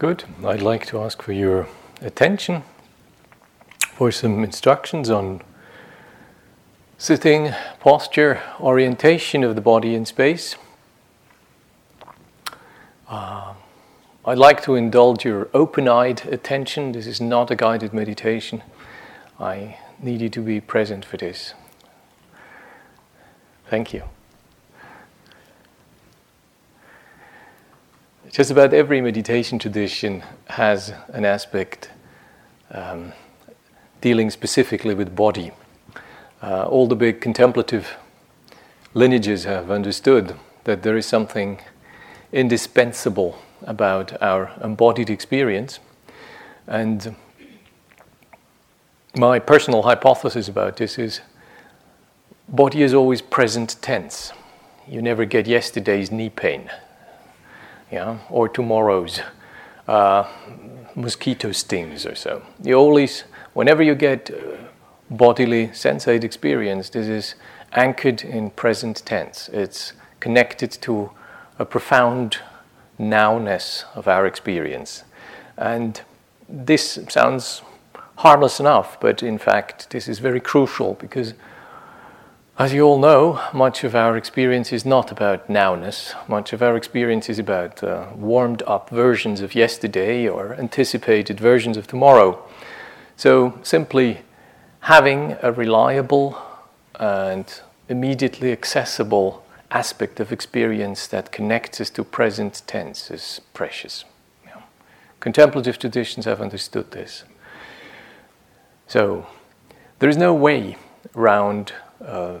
Good. I'd like to ask for your attention for some instructions on sitting, posture, orientation of the body in space. Uh, I'd like to indulge your open eyed attention. This is not a guided meditation. I need you to be present for this. Thank you. Just about every meditation tradition has an aspect um, dealing specifically with body. Uh, all the big contemplative lineages have understood that there is something indispensable about our embodied experience. And my personal hypothesis about this is body is always present tense. You never get yesterday's knee pain yeah, or tomorrow's uh, mosquito stings or so. You always, whenever you get uh, bodily sensate experience, this is anchored in present tense. It's connected to a profound nowness of our experience. And this sounds harmless enough, but in fact, this is very crucial because as you all know, much of our experience is not about nowness. Much of our experience is about uh, warmed up versions of yesterday or anticipated versions of tomorrow. So, simply having a reliable and immediately accessible aspect of experience that connects us to present tense is precious. Yeah. Contemplative traditions have understood this. So, there is no way around. Uh,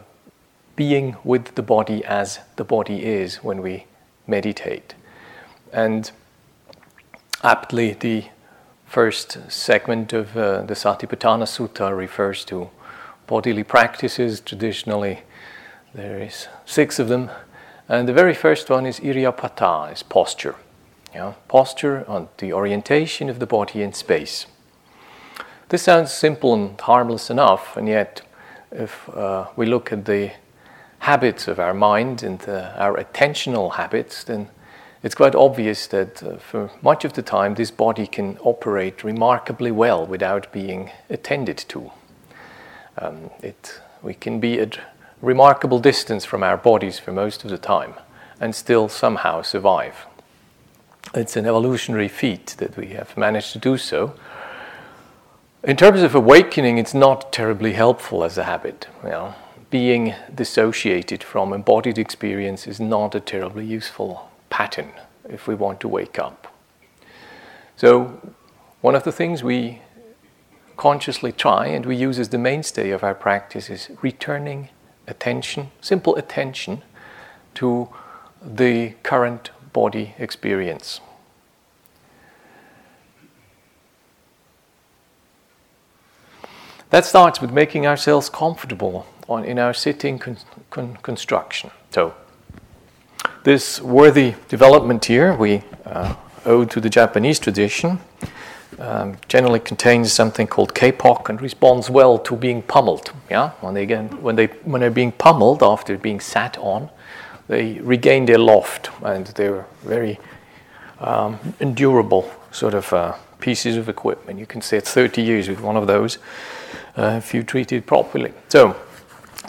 being with the body as the body is when we meditate. And aptly, the first segment of uh, the Satipatthana Sutta refers to bodily practices. Traditionally, there is six of them, and the very first one is Iriyapatha, is posture. Yeah? Posture on the orientation of the body in space. This sounds simple and harmless enough, and yet, if uh, we look at the habits of our mind and uh, our attentional habits, then it's quite obvious that uh, for much of the time this body can operate remarkably well without being attended to. Um, it, we can be at remarkable distance from our bodies for most of the time and still somehow survive. It's an evolutionary feat that we have managed to do so. In terms of awakening, it's not terribly helpful as a habit. You know, being dissociated from embodied experience is not a terribly useful pattern if we want to wake up. So, one of the things we consciously try and we use as the mainstay of our practice is returning attention, simple attention, to the current body experience. That starts with making ourselves comfortable on, in our sitting con- con- construction. So, this worthy development here we uh, owe to the Japanese tradition. Um, generally contains something called kapok and responds well to being pummeled. Yeah, when they when they when they're being pummeled after being sat on, they regain their loft and they're very um, endurable sort of uh, pieces of equipment. You can sit 30 years with one of those uh, if you treat it properly. So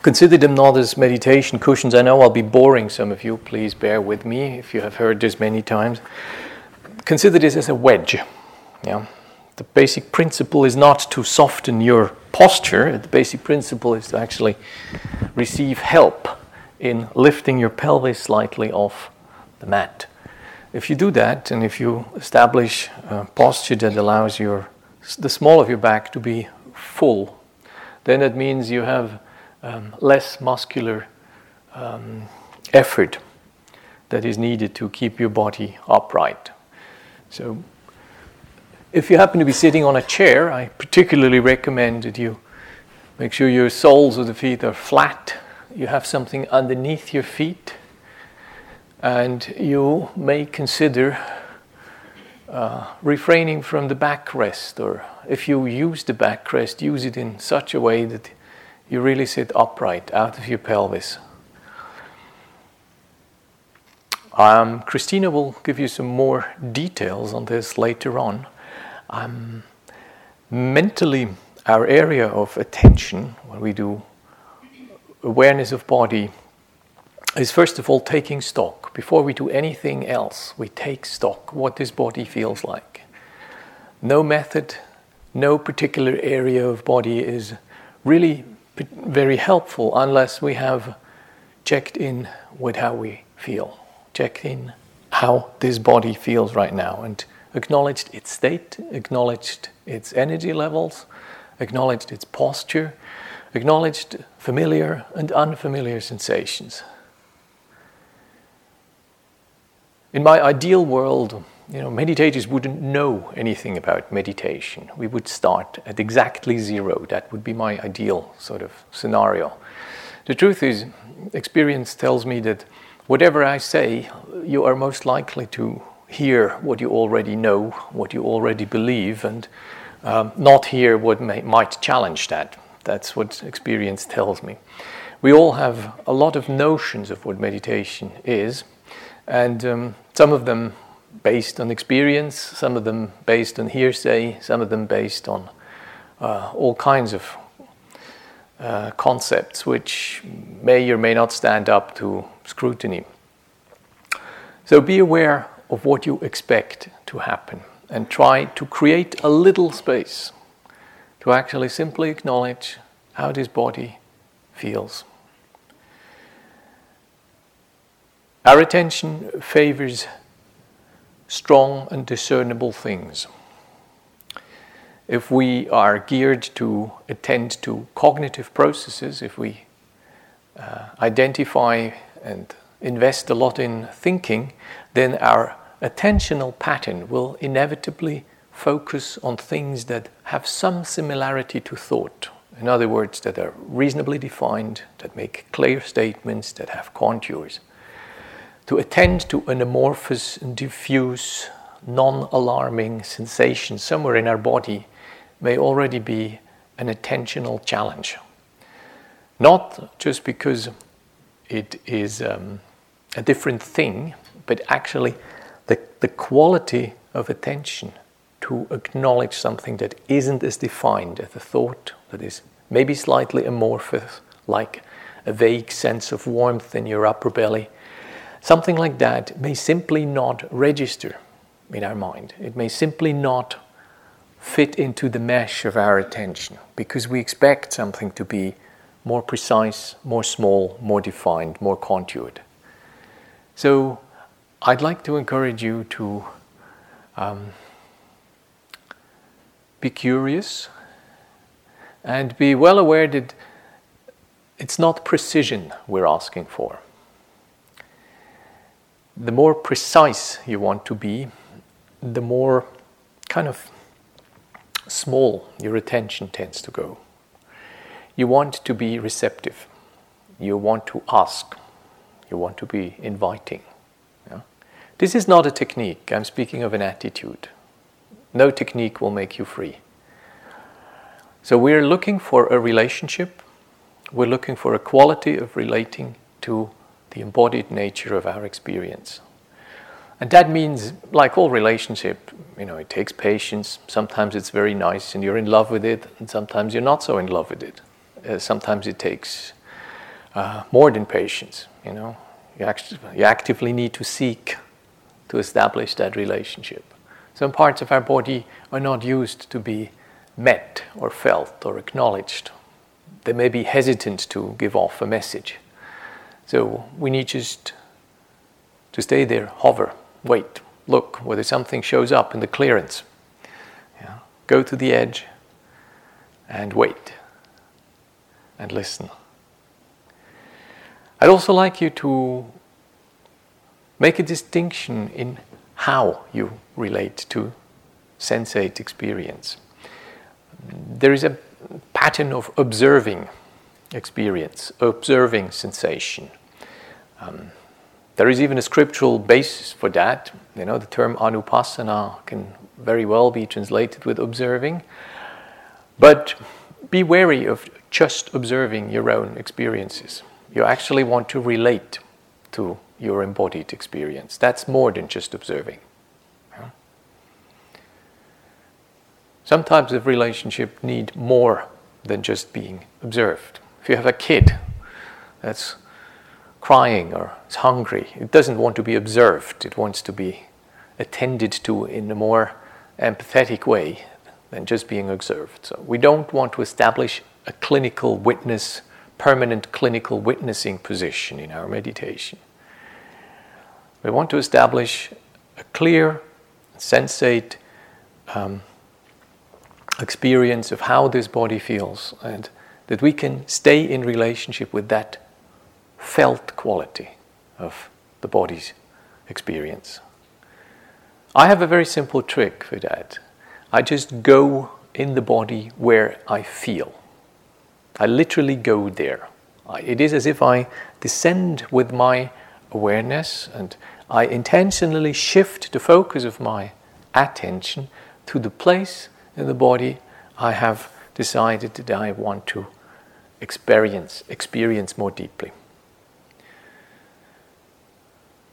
Consider them not as meditation cushions. I know I'll be boring some of you. Please bear with me if you have heard this many times. Consider this as a wedge. Yeah? The basic principle is not to soften your posture, the basic principle is to actually receive help in lifting your pelvis slightly off the mat. If you do that, and if you establish a posture that allows your, the small of your back to be full, then it means you have um, less muscular um, effort that is needed to keep your body upright. So, if you happen to be sitting on a chair, I particularly recommend that you make sure your soles of the feet are flat. You have something underneath your feet, and you may consider uh, refraining from the backrest, or if you use the backrest, use it in such a way that you really sit upright out of your pelvis. Um, Christina will give you some more details on this later on. Um, mentally, our area of attention when we do awareness of body is first of all taking stock. Before we do anything else, we take stock what this body feels like. No method, no particular area of body is really very helpful unless we have checked in with how we feel, checked in how this body feels right now, and acknowledged its state, acknowledged its energy levels, acknowledged its posture, acknowledged familiar and unfamiliar sensations. In my ideal world, you know, meditators wouldn't know anything about meditation. We would start at exactly zero. That would be my ideal sort of scenario. The truth is, experience tells me that whatever I say, you are most likely to hear what you already know, what you already believe, and um, not hear what may, might challenge that. That's what experience tells me. We all have a lot of notions of what meditation is, and um, some of them based on experience, some of them based on hearsay, some of them based on uh, all kinds of uh, concepts which may or may not stand up to scrutiny. So be aware of what you expect to happen and try to create a little space to actually simply acknowledge how this body feels. Our attention favors strong and discernible things. If we are geared to attend to cognitive processes, if we uh, identify and invest a lot in thinking, then our attentional pattern will inevitably focus on things that have some similarity to thought. In other words, that are reasonably defined, that make clear statements, that have contours. To attend to an amorphous and diffuse, non alarming sensation somewhere in our body may already be an attentional challenge. Not just because it is um, a different thing, but actually the, the quality of attention to acknowledge something that isn't as defined as a thought, that is maybe slightly amorphous, like a vague sense of warmth in your upper belly. Something like that may simply not register in our mind. It may simply not fit into the mesh of our attention because we expect something to be more precise, more small, more defined, more contoured. So I'd like to encourage you to um, be curious and be well aware that it's not precision we're asking for. The more precise you want to be, the more kind of small your attention tends to go. You want to be receptive. You want to ask. You want to be inviting. Yeah? This is not a technique. I'm speaking of an attitude. No technique will make you free. So we're looking for a relationship. We're looking for a quality of relating to the embodied nature of our experience. And that means, like all relationship, you know, it takes patience. Sometimes it's very nice and you're in love with it, and sometimes you're not so in love with it. Uh, sometimes it takes uh, more than patience, you know. You, act- you actively need to seek to establish that relationship. Some parts of our body are not used to be met or felt or acknowledged. They may be hesitant to give off a message. So we need just to stay there, hover, wait, look whether something shows up in the clearance. Yeah. Go to the edge and wait and listen. I'd also like you to make a distinction in how you relate to sensate experience. There is a pattern of observing experience, observing sensation. Um, there is even a scriptural basis for that. You know, the term anupassana can very well be translated with observing. But be wary of just observing your own experiences. You actually want to relate to your embodied experience. That's more than just observing. Some types of relationship need more than just being observed. If you have a kid that's crying or is hungry, it doesn't want to be observed, it wants to be attended to in a more empathetic way than just being observed. So we don't want to establish a clinical witness, permanent clinical witnessing position in our meditation. We want to establish a clear, sensate um, experience of how this body feels and that we can stay in relationship with that felt quality of the body's experience. I have a very simple trick for that. I just go in the body where I feel. I literally go there. It is as if I descend with my awareness and I intentionally shift the focus of my attention to the place in the body I have decided that I want to experience experience more deeply.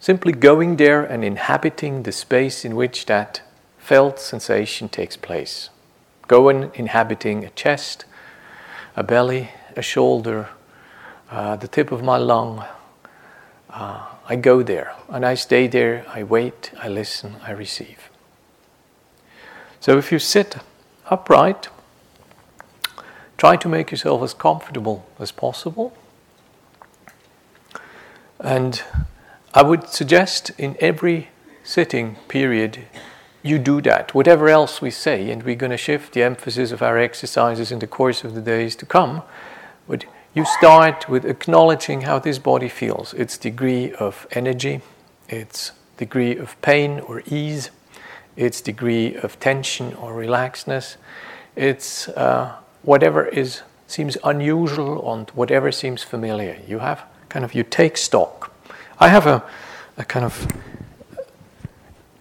Simply going there and inhabiting the space in which that felt sensation takes place. Going inhabiting a chest, a belly, a shoulder, uh, the tip of my lung. Uh, I go there and I stay there, I wait, I listen, I receive. So if you sit upright, try to make yourself as comfortable as possible. And I would suggest in every sitting period you do that. Whatever else we say, and we're going to shift the emphasis of our exercises in the course of the days to come, but you start with acknowledging how this body feels, its degree of energy, its degree of pain or ease, its degree of tension or relaxedness, its uh, whatever is seems unusual and whatever seems familiar. You have kind of you take stock. I have a, a kind of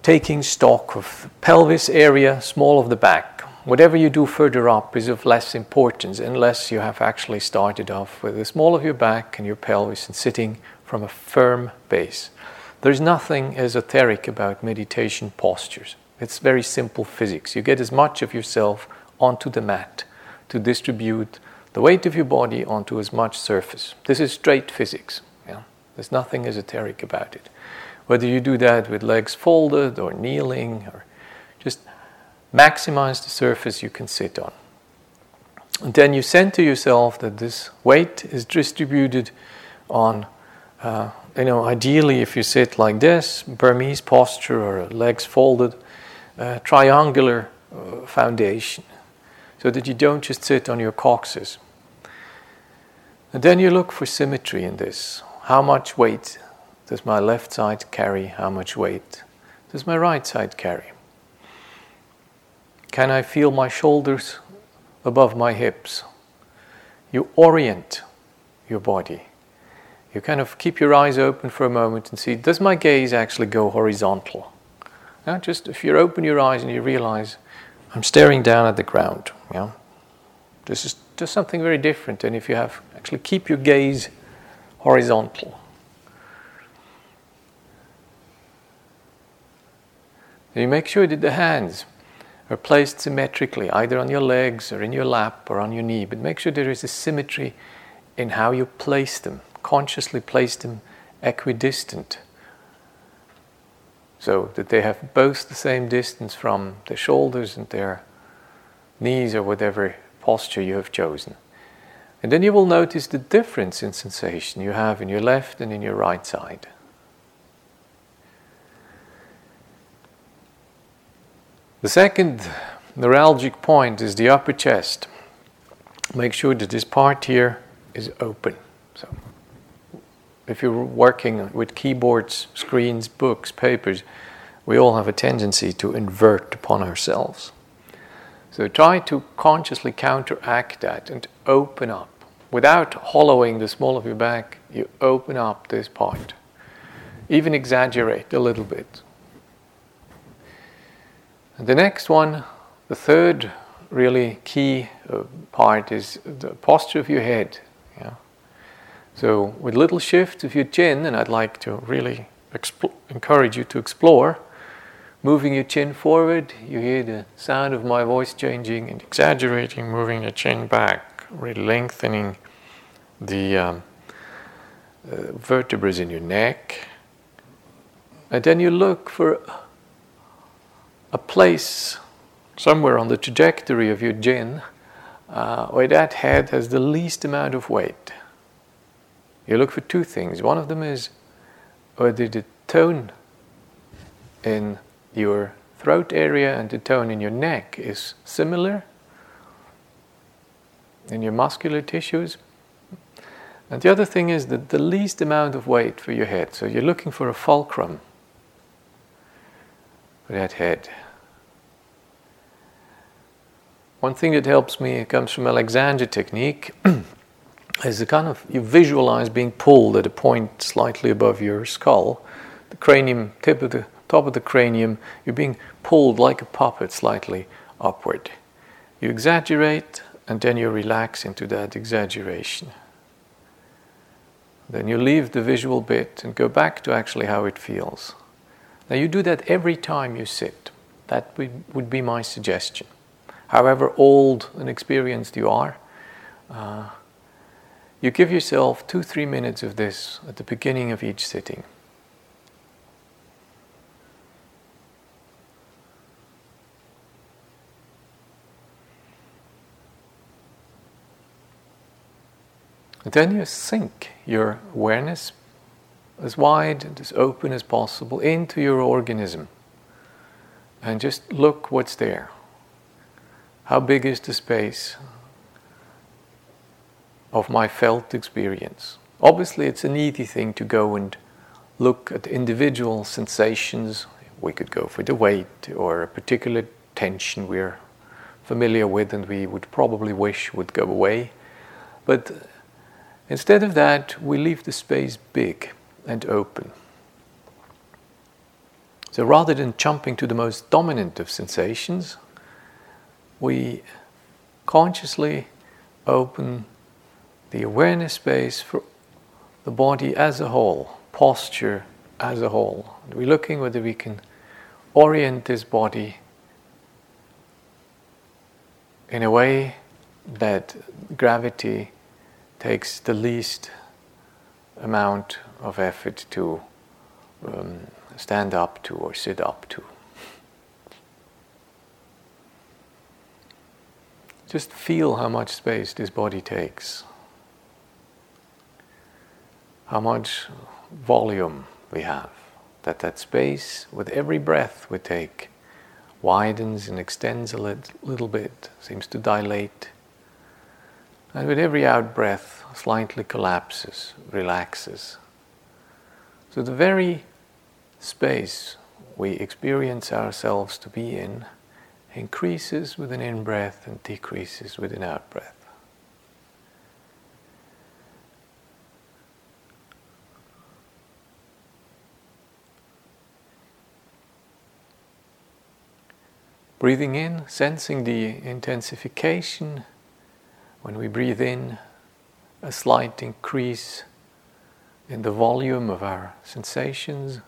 taking stock of pelvis area, small of the back. Whatever you do further up is of less importance unless you have actually started off with the small of your back and your pelvis and sitting from a firm base. There's nothing esoteric about meditation postures. It's very simple physics. You get as much of yourself onto the mat to distribute the weight of your body onto as much surface. This is straight physics. Yeah? There's nothing esoteric about it. Whether you do that with legs folded or kneeling or just maximize the surface you can sit on. And then you center yourself that this weight is distributed on uh, you know, ideally, if you sit like this, Burmese posture or legs folded, uh, triangular uh, foundation so that you don't just sit on your coccyx. And then you look for symmetry in this. How much weight does my left side carry? How much weight does my right side carry? Can I feel my shoulders above my hips? You orient your body. You kind of keep your eyes open for a moment and see does my gaze actually go horizontal? Now, just if you open your eyes and you realize, I'm staring down at the ground. Yeah? This is just something very different than if you have actually keep your gaze horizontal. And you make sure that the hands are placed symmetrically, either on your legs or in your lap or on your knee, but make sure there is a symmetry in how you place them. Consciously place them equidistant so that they have both the same distance from the shoulders and their knees or whatever posture you have chosen. And then you will notice the difference in sensation you have in your left and in your right side. The second neuralgic point is the upper chest. Make sure that this part here is open. If you're working with keyboards, screens, books, papers, we all have a tendency to invert upon ourselves. So try to consciously counteract that and open up. Without hollowing the small of your back, you open up this part. Even exaggerate a little bit. And the next one, the third really key uh, part is the posture of your head. So, with little shift of your chin, and I'd like to really encourage you to explore, moving your chin forward, you hear the sound of my voice changing and exaggerating, moving your chin back, really lengthening the um, uh, vertebrae in your neck. And then you look for a place somewhere on the trajectory of your chin uh, where that head has the least amount of weight. You look for two things. One of them is whether the tone in your throat area and the tone in your neck is similar in your muscular tissues. And the other thing is that the least amount of weight for your head. So you're looking for a fulcrum for that head. One thing that helps me comes from Alexander technique is the kind of you visualize being pulled at a point slightly above your skull, the cranium tip of the top of the cranium, you're being pulled like a puppet slightly upward. You exaggerate and then you relax into that exaggeration. Then you leave the visual bit and go back to actually how it feels. Now, you do that every time you sit. That would be my suggestion. However old and experienced you are, uh, you give yourself two, three minutes of this at the beginning of each sitting. And then you sink your awareness as wide and as open as possible into your organism. And just look what's there. How big is the space of my felt experience? Obviously, it's an easy thing to go and look at individual sensations. We could go for the weight or a particular tension we're familiar with and we would probably wish would go away. But Instead of that, we leave the space big and open. So rather than jumping to the most dominant of sensations, we consciously open the awareness space for the body as a whole, posture as a whole. We're looking whether we can orient this body in a way that gravity takes the least amount of effort to um, stand up to or sit up to. Just feel how much space this body takes, how much volume we have. That that space, with every breath we take, widens and extends a little bit, seems to dilate and with every out breath, slightly collapses, relaxes. So the very space we experience ourselves to be in increases with an in breath and decreases with an out breath. Breathing in, sensing the intensification when we breathe in, a slight increase in the volume of our sensations.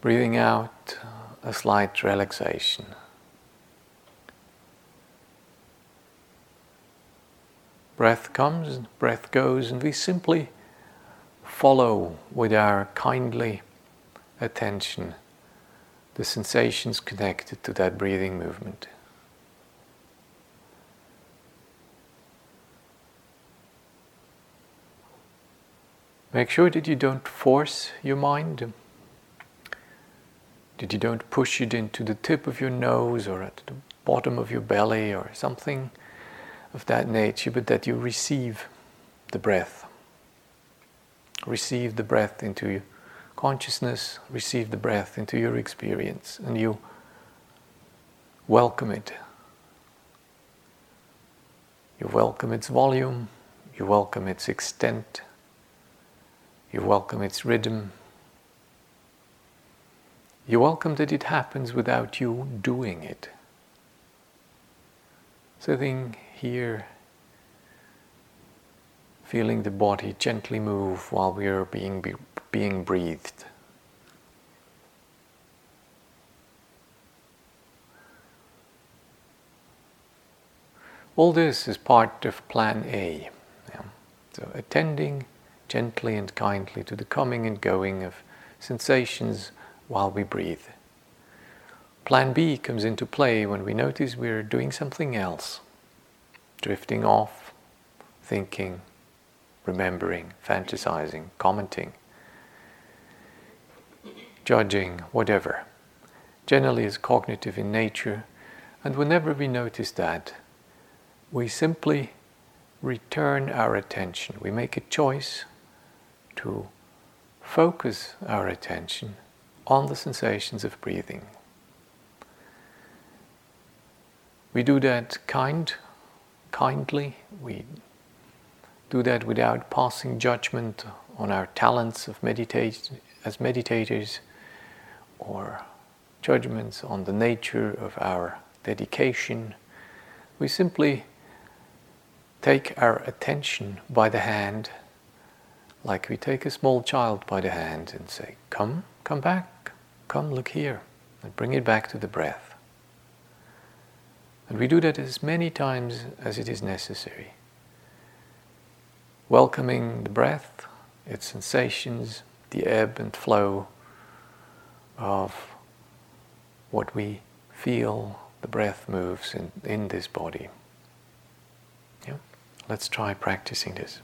Breathing out, a slight relaxation. Breath comes, breath goes, and we simply follow with our kindly attention the sensations connected to that breathing movement. Make sure that you don't force your mind, that you don't push it into the tip of your nose or at the bottom of your belly or something of that nature, but that you receive the breath. Receive the breath into consciousness, receive the breath into your experience, and you welcome it. You welcome its volume, you welcome its extent you welcome its rhythm. You welcome that it happens without you doing it. Sitting here, feeling the body gently move while we are being, being breathed. All this is part of Plan A. Yeah. So, attending gently and kindly to the coming and going of sensations while we breathe. Plan B comes into play when we notice we're doing something else, drifting off, thinking, remembering, fantasizing, commenting, judging, whatever. Generally, is cognitive in nature, and whenever we notice that, we simply return our attention. We make a choice to focus our attention on the sensations of breathing. We do that kind, kindly. We do that without passing judgment on our talents of meditate as meditators or judgments on the nature of our dedication. We simply take our attention by the hand, like we take a small child by the hand and say, Come, come back, come, look here, and bring it back to the breath. And we do that as many times as it is necessary. Welcoming the breath, its sensations, the ebb and flow of what we feel the breath moves in, in this body. Yeah? Let's try practicing this.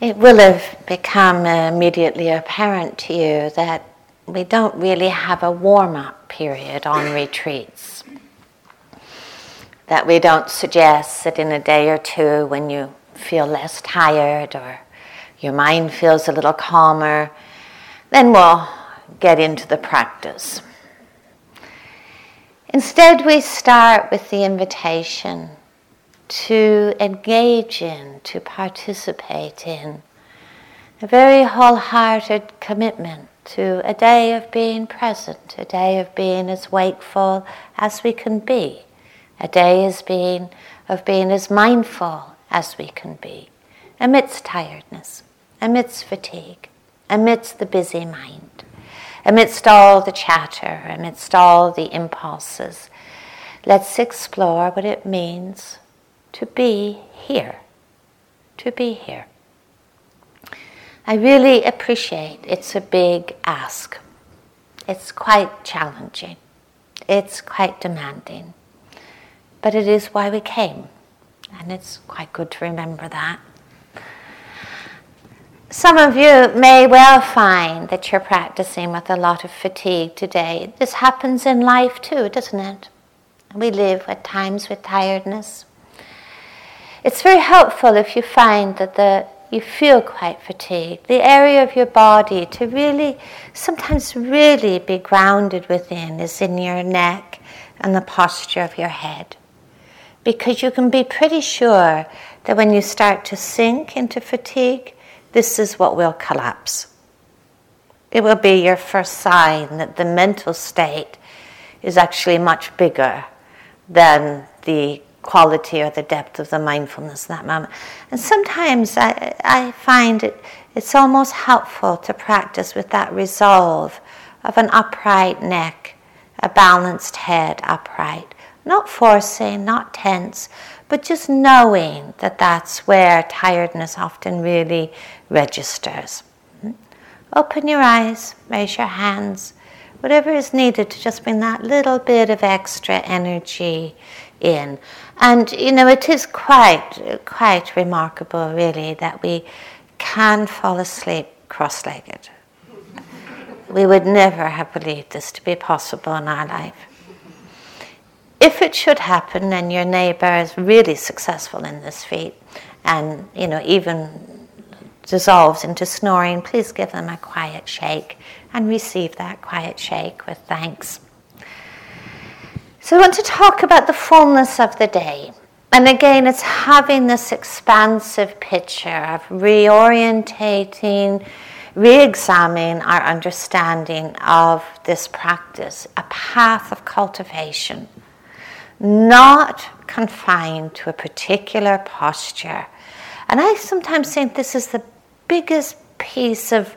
It will have become immediately apparent to you that we don't really have a warm up period on retreats. That we don't suggest that in a day or two when you feel less tired or your mind feels a little calmer, then we'll get into the practice. Instead, we start with the invitation to engage in, to participate in, a very wholehearted commitment to a day of being present, a day of being as wakeful as we can be, a day as being, of being as mindful as we can be, amidst tiredness, amidst fatigue, amidst the busy mind, amidst all the chatter, amidst all the impulses. Let's explore what it means to be here, to be here. I really appreciate it's a big ask. It's quite challenging. It's quite demanding. But it is why we came, and it's quite good to remember that. Some of you may well find that you're practicing with a lot of fatigue today. This happens in life too, doesn't it? We live at times with tiredness. It's very helpful if you find that the you feel quite fatigued, the area of your body to really, sometimes really be grounded within is in your neck and the posture of your head. Because you can be pretty sure that when you start to sink into fatigue, this is what will collapse. It will be your first sign that the mental state is actually much bigger than the quality or the depth of the mindfulness in that moment. And sometimes I, I find it, it's almost helpful to practice with that resolve of an upright neck, a balanced head upright. Not forcing, not tense, but just knowing that that's where tiredness often really registers. Open your eyes, raise your hands, whatever is needed to just bring that little bit of extra energy in. And you know, it is quite quite remarkable, really, that we can fall asleep cross-legged. We would never have believed this to be possible in our life. If it should happen and your neighbor is really successful in this feat and you know even dissolves into snoring, please give them a quiet shake and receive that quiet shake with thanks. So I want to talk about the fullness of the day. And again, it's having this expansive picture of reorientating, re examining our understanding of this practice, a path of cultivation, not confined to a particular posture. And I sometimes think this is the biggest piece of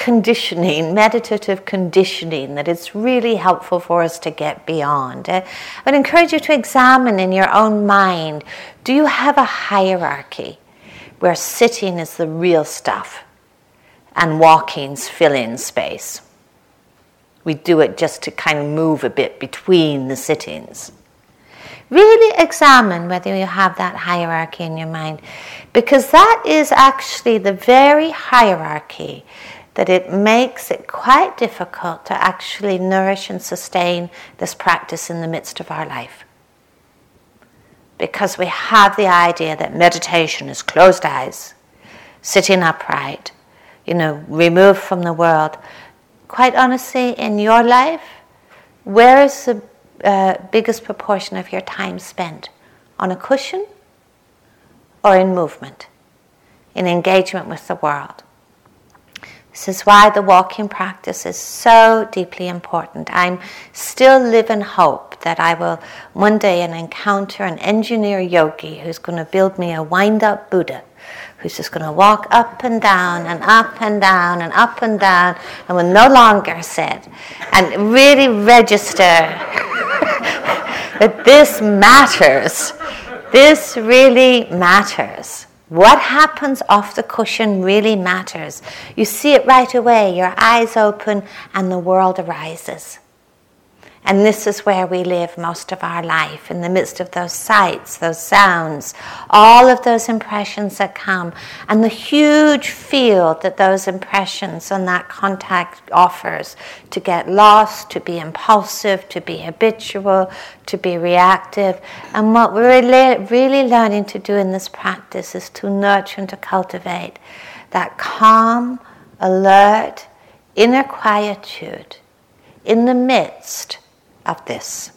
conditioning, meditative conditioning, that it's really helpful for us to get beyond. Eh? I would encourage you to examine in your own mind do you have a hierarchy where sitting is the real stuff and walking's fill in space? We do it just to kind of move a bit between the sittings. Really examine whether you have that hierarchy in your mind because that is actually the very hierarchy that it makes it quite difficult to actually nourish and sustain this practice in the midst of our life. Because we have the idea that meditation is closed eyes, sitting upright, you know, removed from the world. Quite honestly, in your life, where is the uh, biggest proportion of your time spent? On a cushion or in movement, in engagement with the world? This is why the walking practice is so deeply important. I'm still living hope that I will one day encounter an engineer yogi who's going to build me a wind up Buddha who's just going to walk up and down and up and down and up and down and will no longer sit and really register that this matters. This really matters. What happens off the cushion really matters. You see it right away, your eyes open, and the world arises. And this is where we live most of our life, in the midst of those sights, those sounds, all of those impressions that come, and the huge field that those impressions and that contact offers to get lost, to be impulsive, to be habitual, to be reactive. And what we're really learning to do in this practice is to nurture and to cultivate that calm, alert, inner quietude in the midst of this,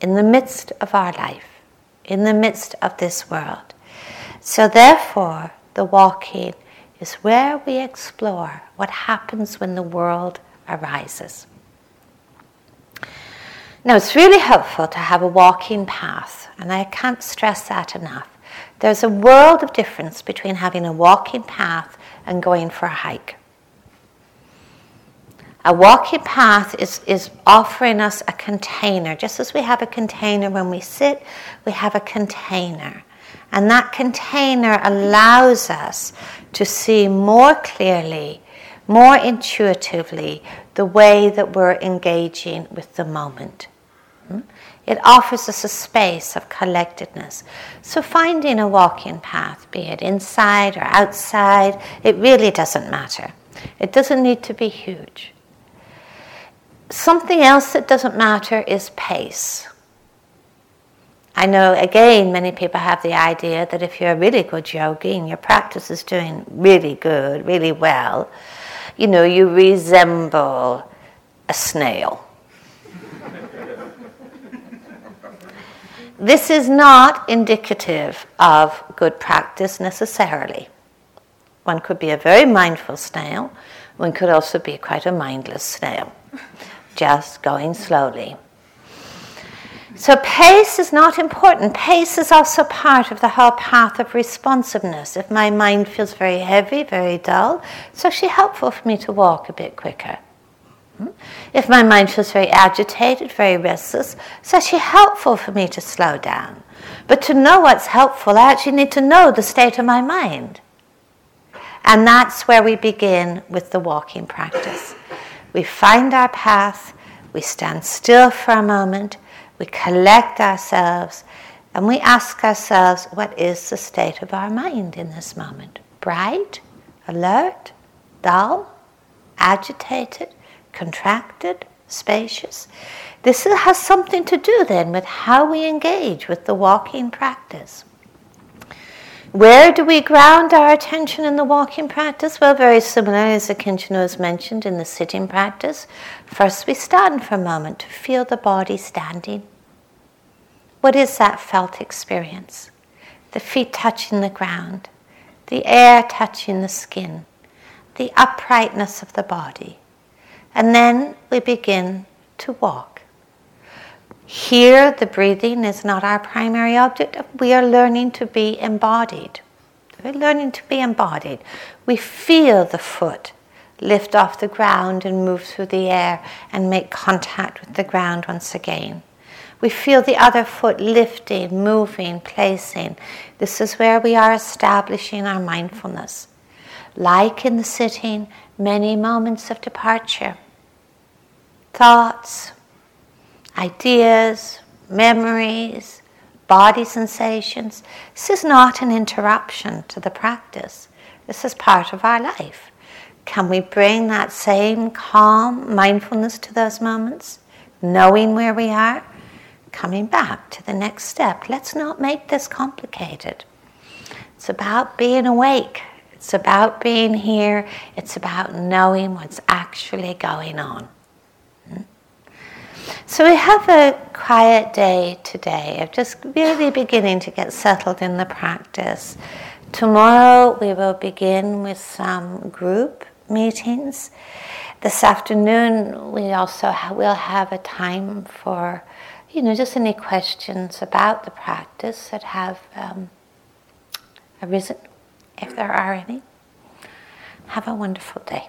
in the midst of our life, in the midst of this world. So, therefore, the walking is where we explore what happens when the world arises. Now, it's really helpful to have a walking path, and I can't stress that enough. There's a world of difference between having a walking path and going for a hike. A walking path is, is offering us a container. Just as we have a container when we sit, we have a container. And that container allows us to see more clearly, more intuitively, the way that we're engaging with the moment. Hmm? It offers us a space of collectedness. So, finding a walking path, be it inside or outside, it really doesn't matter. It doesn't need to be huge. Something else that doesn't matter is pace. I know, again, many people have the idea that if you're a really good yogi and your practice is doing really good, really well, you know, you resemble a snail. this is not indicative of good practice necessarily. One could be a very mindful snail, one could also be quite a mindless snail just going slowly. So, pace is not important. Pace is also part of the whole path of responsiveness. If my mind feels very heavy, very dull, it's actually helpful for me to walk a bit quicker. Hmm? If my mind feels very agitated, very restless, it's actually helpful for me to slow down. But to know what's helpful, I actually need to know the state of my mind. And that's where we begin with the walking practice. We find our path, we stand still for a moment, we collect ourselves, and we ask ourselves, what is the state of our mind in this moment? Bright, alert, dull, agitated, contracted, spacious? This has something to do then with how we engage with the walking practice. Where do we ground our attention in the walking practice? Well, very similar as Akincano has mentioned in the sitting practice. First, we stand for a moment to feel the body standing. What is that felt experience? The feet touching the ground, the air touching the skin, the uprightness of the body. And then we begin to walk. Here, the breathing is not our primary object. We are learning to be embodied. We're learning to be embodied. We feel the foot lift off the ground and move through the air and make contact with the ground once again. We feel the other foot lifting, moving, placing. This is where we are establishing our mindfulness. Like in the sitting, many moments of departure. Thoughts, ideas, memories, body sensations. This is not an interruption to the practice. This is part of our life. Can we bring that same calm mindfulness to those moments, knowing where we are, coming back to the next step? Let's not make this complicated. It's about being awake. It's about being here. It's about knowing what's actually going on. So we have a quiet day today of just really beginning to get settled in the practice. Tomorrow we will begin with some group meetings. This afternoon we also ha- will have a time for, you know, just any questions about the practice that have um, arisen, if there are any. Have a wonderful day.